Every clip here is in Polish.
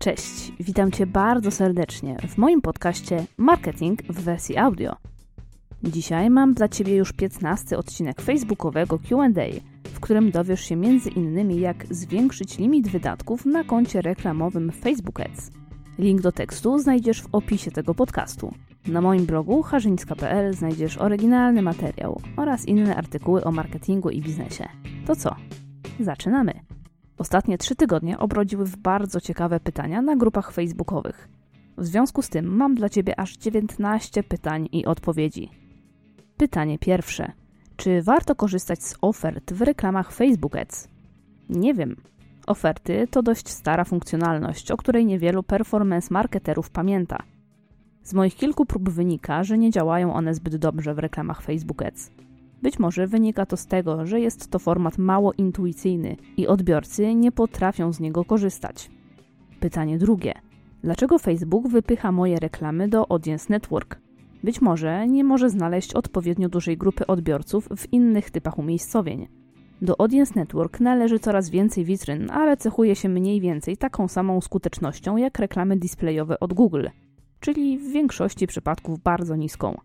Cześć, witam Cię bardzo serdecznie w moim podcaście Marketing w wersji audio. Dzisiaj mam dla Ciebie już 15 odcinek facebookowego QA, w którym dowiesz się innymi jak zwiększyć limit wydatków na koncie reklamowym Facebook Ads. Link do tekstu znajdziesz w opisie tego podcastu. Na moim blogu harzyńska.pl znajdziesz oryginalny materiał oraz inne artykuły o marketingu i biznesie. To co? Zaczynamy! Ostatnie trzy tygodnie obrodziły w bardzo ciekawe pytania na grupach facebookowych. W związku z tym mam dla Ciebie aż 19 pytań i odpowiedzi. Pytanie pierwsze. Czy warto korzystać z ofert w reklamach Facebook Ads? Nie wiem. Oferty to dość stara funkcjonalność, o której niewielu performance marketerów pamięta. Z moich kilku prób wynika, że nie działają one zbyt dobrze w reklamach Facebook Ads. Być może wynika to z tego, że jest to format mało intuicyjny i odbiorcy nie potrafią z niego korzystać. Pytanie drugie. Dlaczego Facebook wypycha moje reklamy do Audience Network? Być może nie może znaleźć odpowiednio dużej grupy odbiorców w innych typach umiejscowień. Do Audience Network należy coraz więcej witryn, ale cechuje się mniej więcej taką samą skutecznością jak reklamy displayowe od Google, czyli w większości przypadków bardzo niską.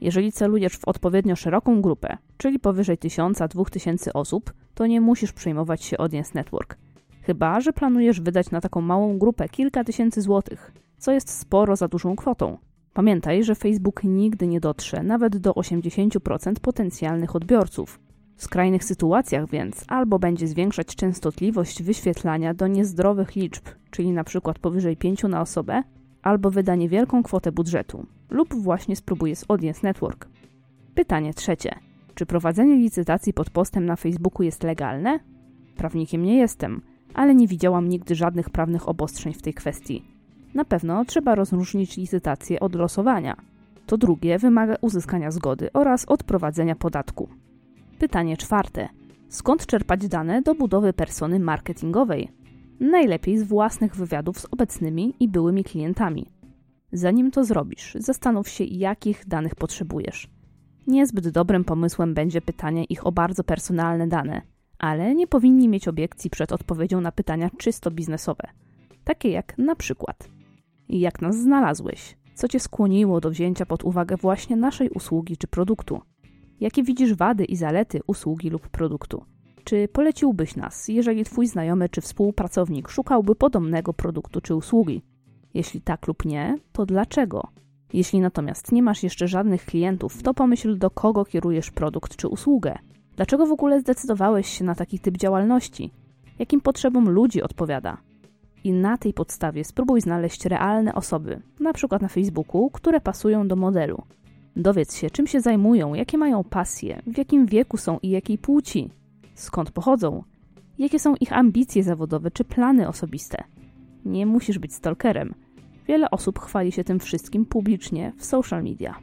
Jeżeli celujesz w odpowiednio szeroką grupę, czyli powyżej 1000-2000 osób, to nie musisz przejmować się Audience Network. Chyba, że planujesz wydać na taką małą grupę kilka tysięcy złotych, co jest sporo za dużą kwotą. Pamiętaj, że Facebook nigdy nie dotrze nawet do 80% potencjalnych odbiorców. W skrajnych sytuacjach więc albo będzie zwiększać częstotliwość wyświetlania do niezdrowych liczb, czyli np. powyżej 5 na osobę, albo wyda niewielką kwotę budżetu, lub właśnie spróbuje z Audience Network. Pytanie trzecie. Czy prowadzenie licytacji pod postem na Facebooku jest legalne? Prawnikiem nie jestem, ale nie widziałam nigdy żadnych prawnych obostrzeń w tej kwestii. Na pewno trzeba rozróżnić licytację od losowania. To drugie wymaga uzyskania zgody oraz odprowadzenia podatku. Pytanie czwarte. Skąd czerpać dane do budowy persony marketingowej? Najlepiej z własnych wywiadów z obecnymi i byłymi klientami. Zanim to zrobisz, zastanów się, jakich danych potrzebujesz. Niezbyt dobrym pomysłem będzie pytanie ich o bardzo personalne dane, ale nie powinni mieć obiekcji przed odpowiedzią na pytania czysto biznesowe. Takie jak na przykład: Jak nas znalazłeś? Co cię skłoniło do wzięcia pod uwagę właśnie naszej usługi czy produktu? Jakie widzisz wady i zalety usługi lub produktu? Czy poleciłbyś nas, jeżeli twój znajomy czy współpracownik szukałby podobnego produktu czy usługi? Jeśli tak lub nie, to dlaczego? Jeśli natomiast nie masz jeszcze żadnych klientów, to pomyśl, do kogo kierujesz produkt czy usługę. Dlaczego w ogóle zdecydowałeś się na taki typ działalności? Jakim potrzebom ludzi odpowiada? I na tej podstawie spróbuj znaleźć realne osoby, na przykład na Facebooku, które pasują do modelu. Dowiedz się, czym się zajmują, jakie mają pasje, w jakim wieku są i jakiej płci, skąd pochodzą, jakie są ich ambicje zawodowe czy plany osobiste. Nie musisz być stalkerem. Wiele osób chwali się tym wszystkim publicznie w social media.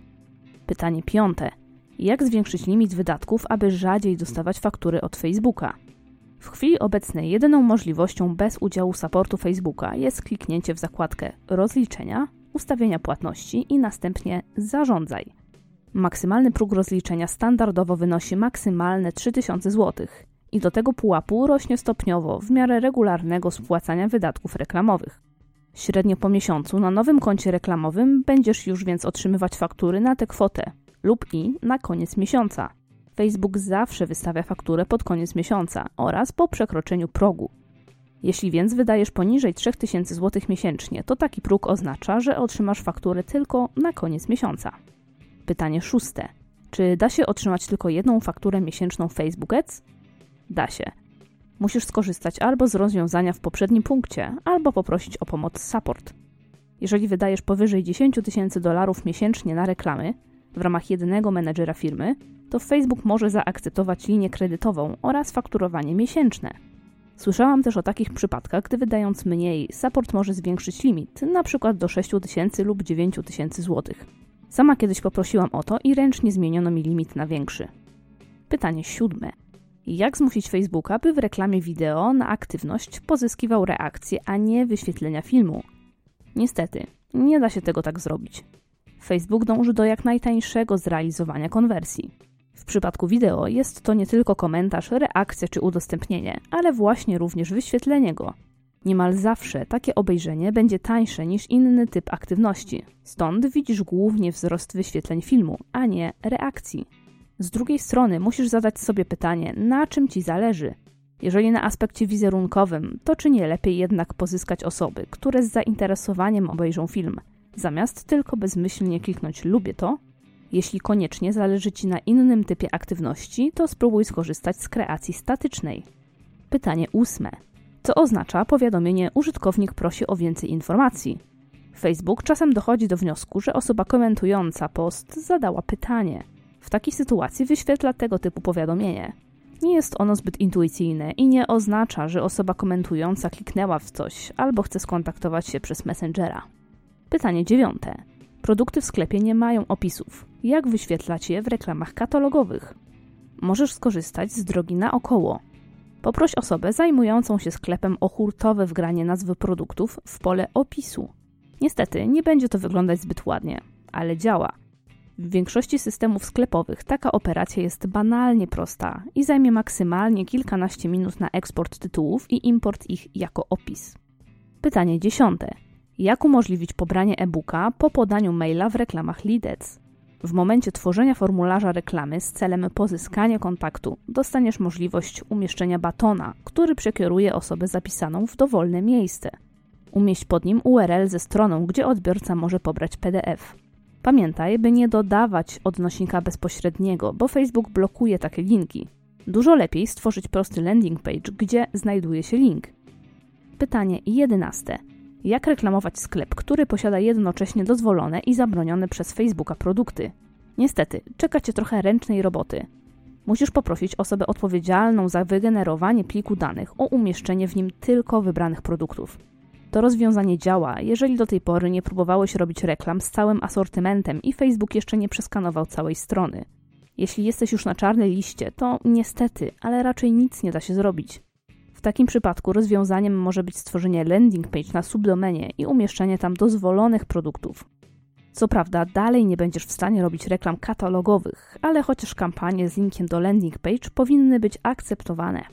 Pytanie piąte. Jak zwiększyć limit wydatków, aby rzadziej dostawać faktury od Facebooka? W chwili obecnej jedyną możliwością bez udziału supportu Facebooka jest kliknięcie w zakładkę rozliczenia, ustawienia płatności i następnie zarządzaj. Maksymalny próg rozliczenia standardowo wynosi maksymalne 3000 zł i do tego pułapu rośnie stopniowo w miarę regularnego spłacania wydatków reklamowych. Średnio po miesiącu na nowym koncie reklamowym będziesz już więc otrzymywać faktury na tę kwotę lub i na koniec miesiąca. Facebook zawsze wystawia fakturę pod koniec miesiąca oraz po przekroczeniu progu. Jeśli więc wydajesz poniżej 3000 zł miesięcznie, to taki próg oznacza, że otrzymasz fakturę tylko na koniec miesiąca. Pytanie szóste. Czy da się otrzymać tylko jedną fakturę miesięczną Facebook Ads? Da się. Musisz skorzystać albo z rozwiązania w poprzednim punkcie, albo poprosić o pomoc support. Jeżeli wydajesz powyżej 10 tysięcy dolarów miesięcznie na reklamy w ramach jednego menedżera firmy, to Facebook może zaakceptować linię kredytową oraz fakturowanie miesięczne. Słyszałam też o takich przypadkach, gdy wydając mniej, support może zwiększyć limit, np. do 6 tysięcy lub 9 tysięcy złotych. Sama kiedyś poprosiłam o to i ręcznie zmieniono mi limit na większy. Pytanie siódme. Jak zmusić Facebooka, by w reklamie wideo na aktywność pozyskiwał reakcje, a nie wyświetlenia filmu? Niestety, nie da się tego tak zrobić. Facebook dąży do jak najtańszego zrealizowania konwersji. W przypadku wideo jest to nie tylko komentarz, reakcja czy udostępnienie, ale właśnie również wyświetlenie go. Niemal zawsze takie obejrzenie będzie tańsze niż inny typ aktywności. Stąd widzisz głównie wzrost wyświetleń filmu, a nie reakcji. Z drugiej strony musisz zadać sobie pytanie, na czym ci zależy. Jeżeli na aspekcie wizerunkowym, to czy nie lepiej jednak pozyskać osoby, które z zainteresowaniem obejrzą film, zamiast tylko bezmyślnie kliknąć lubię to? Jeśli koniecznie zależy Ci na innym typie aktywności, to spróbuj skorzystać z kreacji statycznej. Pytanie ósme. Co oznacza powiadomienie użytkownik prosi o więcej informacji? Facebook czasem dochodzi do wniosku, że osoba komentująca post zadała pytanie. W takiej sytuacji wyświetla tego typu powiadomienie. Nie jest ono zbyt intuicyjne i nie oznacza, że osoba komentująca kliknęła w coś albo chce skontaktować się przez Messengera. Pytanie dziewiąte. Produkty w sklepie nie mają opisów. Jak wyświetlać je w reklamach katalogowych? Możesz skorzystać z drogi naokoło. Poproś osobę zajmującą się sklepem o hurtowe wgranie nazwy produktów w pole opisu. Niestety, nie będzie to wyglądać zbyt ładnie, ale działa. W większości systemów sklepowych taka operacja jest banalnie prosta i zajmie maksymalnie kilkanaście minut na eksport tytułów i import ich jako opis. Pytanie dziesiąte. Jak umożliwić pobranie e-booka po podaniu maila w reklamach Leadets? W momencie tworzenia formularza reklamy z celem pozyskania kontaktu dostaniesz możliwość umieszczenia batona, który przekieruje osobę zapisaną w dowolne miejsce. Umieść pod nim URL ze stroną, gdzie odbiorca może pobrać PDF. Pamiętaj, by nie dodawać odnośnika bezpośredniego, bo Facebook blokuje takie linki. Dużo lepiej stworzyć prosty landing page, gdzie znajduje się link. Pytanie 11. Jak reklamować sklep, który posiada jednocześnie dozwolone i zabronione przez Facebooka produkty? Niestety, czeka Cię trochę ręcznej roboty. Musisz poprosić osobę odpowiedzialną za wygenerowanie pliku danych o umieszczenie w nim tylko wybranych produktów. To rozwiązanie działa, jeżeli do tej pory nie próbowałeś robić reklam z całym asortymentem i Facebook jeszcze nie przeskanował całej strony. Jeśli jesteś już na czarnej liście, to niestety, ale raczej nic nie da się zrobić. Takim przypadku rozwiązaniem może być stworzenie landing page na subdomenie i umieszczenie tam dozwolonych produktów. Co prawda, dalej nie będziesz w stanie robić reklam katalogowych, ale chociaż kampanie z linkiem do landing page powinny być akceptowane.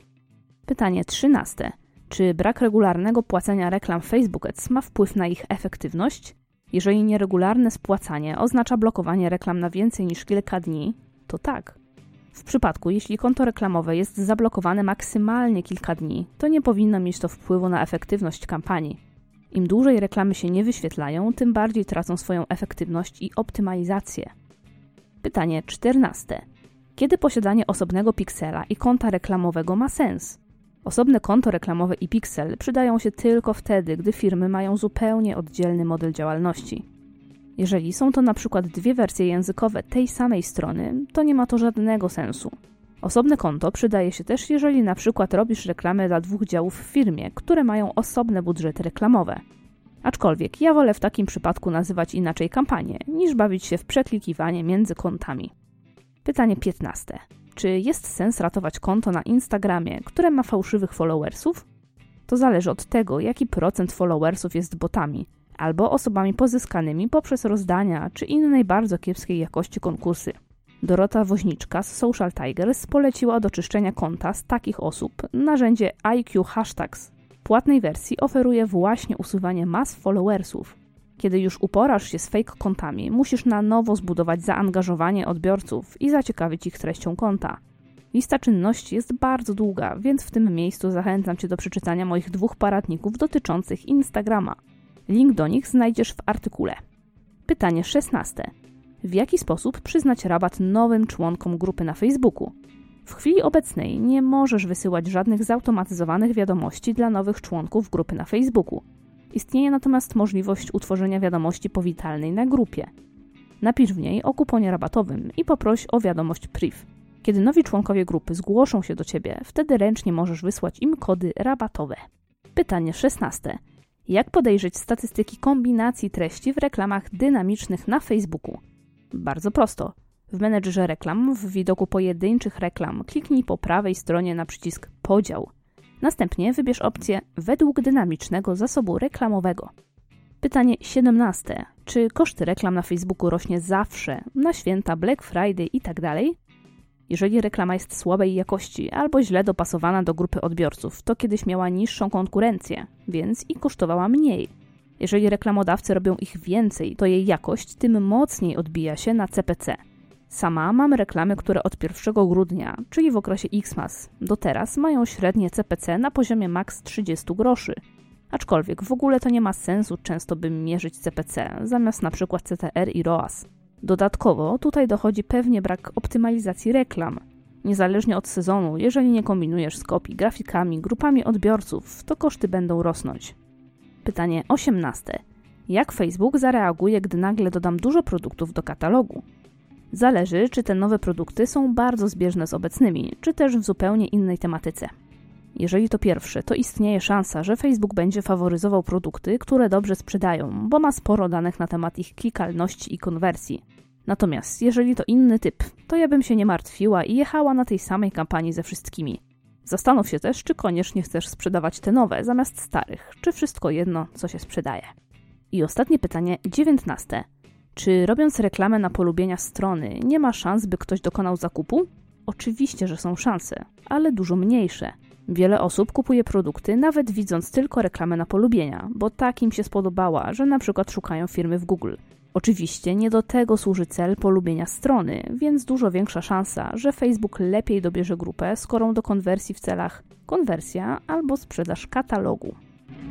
Pytanie 13. Czy brak regularnego płacenia reklam Facebook Ads ma wpływ na ich efektywność? Jeżeli nieregularne spłacanie oznacza blokowanie reklam na więcej niż kilka dni, to tak. W przypadku, jeśli konto reklamowe jest zablokowane maksymalnie kilka dni, to nie powinno mieć to wpływu na efektywność kampanii. Im dłużej reklamy się nie wyświetlają, tym bardziej tracą swoją efektywność i optymalizację. Pytanie 14. Kiedy posiadanie osobnego piksela i konta reklamowego ma sens? Osobne konto reklamowe i Pixel przydają się tylko wtedy, gdy firmy mają zupełnie oddzielny model działalności. Jeżeli są to na przykład dwie wersje językowe tej samej strony, to nie ma to żadnego sensu. Osobne konto przydaje się też, jeżeli na przykład robisz reklamę dla dwóch działów w firmie, które mają osobne budżety reklamowe. Aczkolwiek ja wolę w takim przypadku nazywać inaczej kampanię, niż bawić się w przeklikiwanie między kontami. Pytanie 15. Czy jest sens ratować konto na Instagramie, które ma fałszywych followersów? To zależy od tego, jaki procent followersów jest botami albo osobami pozyskanymi poprzez rozdania czy innej bardzo kiepskiej jakości konkursy. Dorota Woźniczka z Social Tigers poleciła do czyszczenia konta z takich osób narzędzie IQ Hashtags. W płatnej wersji oferuje właśnie usuwanie mas followersów. Kiedy już uporasz się z fake kontami, musisz na nowo zbudować zaangażowanie odbiorców i zaciekawić ich treścią konta. Lista czynności jest bardzo długa, więc w tym miejscu zachęcam Cię do przeczytania moich dwóch poradników dotyczących Instagrama. Link do nich znajdziesz w artykule. Pytanie 16. W jaki sposób przyznać rabat nowym członkom grupy na Facebooku? W chwili obecnej nie możesz wysyłać żadnych zautomatyzowanych wiadomości dla nowych członków grupy na Facebooku. Istnieje natomiast możliwość utworzenia wiadomości powitalnej na grupie. Napisz w niej o kuponie rabatowym i poproś o wiadomość priv. Kiedy nowi członkowie grupy zgłoszą się do Ciebie, wtedy ręcznie możesz wysłać im kody rabatowe. Pytanie 16. Jak podejrzeć statystyki kombinacji treści w reklamach dynamicznych na Facebooku? Bardzo prosto. W menedżerze reklam, w widoku pojedynczych reklam, kliknij po prawej stronie na przycisk Podział. Następnie wybierz opcję według dynamicznego zasobu reklamowego. Pytanie 17. Czy koszty reklam na Facebooku rośnie zawsze, na święta, Black Friday itd.? Jeżeli reklama jest słabej jakości albo źle dopasowana do grupy odbiorców, to kiedyś miała niższą konkurencję, więc i kosztowała mniej. Jeżeli reklamodawcy robią ich więcej, to jej jakość tym mocniej odbija się na CPC. Sama mam reklamy, które od 1 grudnia, czyli w okresie Xmas, do teraz mają średnie CPC na poziomie maks 30 groszy. Aczkolwiek w ogóle to nie ma sensu często by mierzyć CPC, zamiast na przykład CTR i ROAS. Dodatkowo tutaj dochodzi pewnie brak optymalizacji reklam. Niezależnie od sezonu, jeżeli nie kombinujesz z kopii, grafikami, grupami odbiorców, to koszty będą rosnąć. Pytanie 18. Jak Facebook zareaguje, gdy nagle dodam dużo produktów do katalogu? Zależy, czy te nowe produkty są bardzo zbieżne z obecnymi, czy też w zupełnie innej tematyce. Jeżeli to pierwsze, to istnieje szansa, że Facebook będzie faworyzował produkty, które dobrze sprzedają, bo ma sporo danych na temat ich klikalności i konwersji. Natomiast jeżeli to inny typ, to ja bym się nie martwiła i jechała na tej samej kampanii ze wszystkimi. Zastanów się też, czy koniecznie chcesz sprzedawać te nowe zamiast starych, czy wszystko jedno, co się sprzedaje. I ostatnie pytanie, dziewiętnaste. Czy robiąc reklamę na polubienia strony, nie ma szans, by ktoś dokonał zakupu? Oczywiście, że są szanse, ale dużo mniejsze. Wiele osób kupuje produkty nawet widząc tylko reklamę na polubienia, bo tak im się spodobała, że na przykład szukają firmy w Google. Oczywiście nie do tego służy cel polubienia strony, więc dużo większa szansa, że Facebook lepiej dobierze grupę, skoro do konwersji w celach konwersja albo sprzedaż katalogu.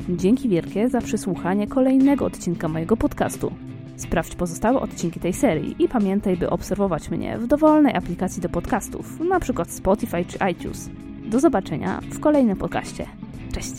Dzięki wielkie za przysłuchanie kolejnego odcinka mojego podcastu. Sprawdź pozostałe odcinki tej serii i pamiętaj, by obserwować mnie w dowolnej aplikacji do podcastów, np. Spotify czy iTunes. Do zobaczenia w kolejnym podcaście. Cześć!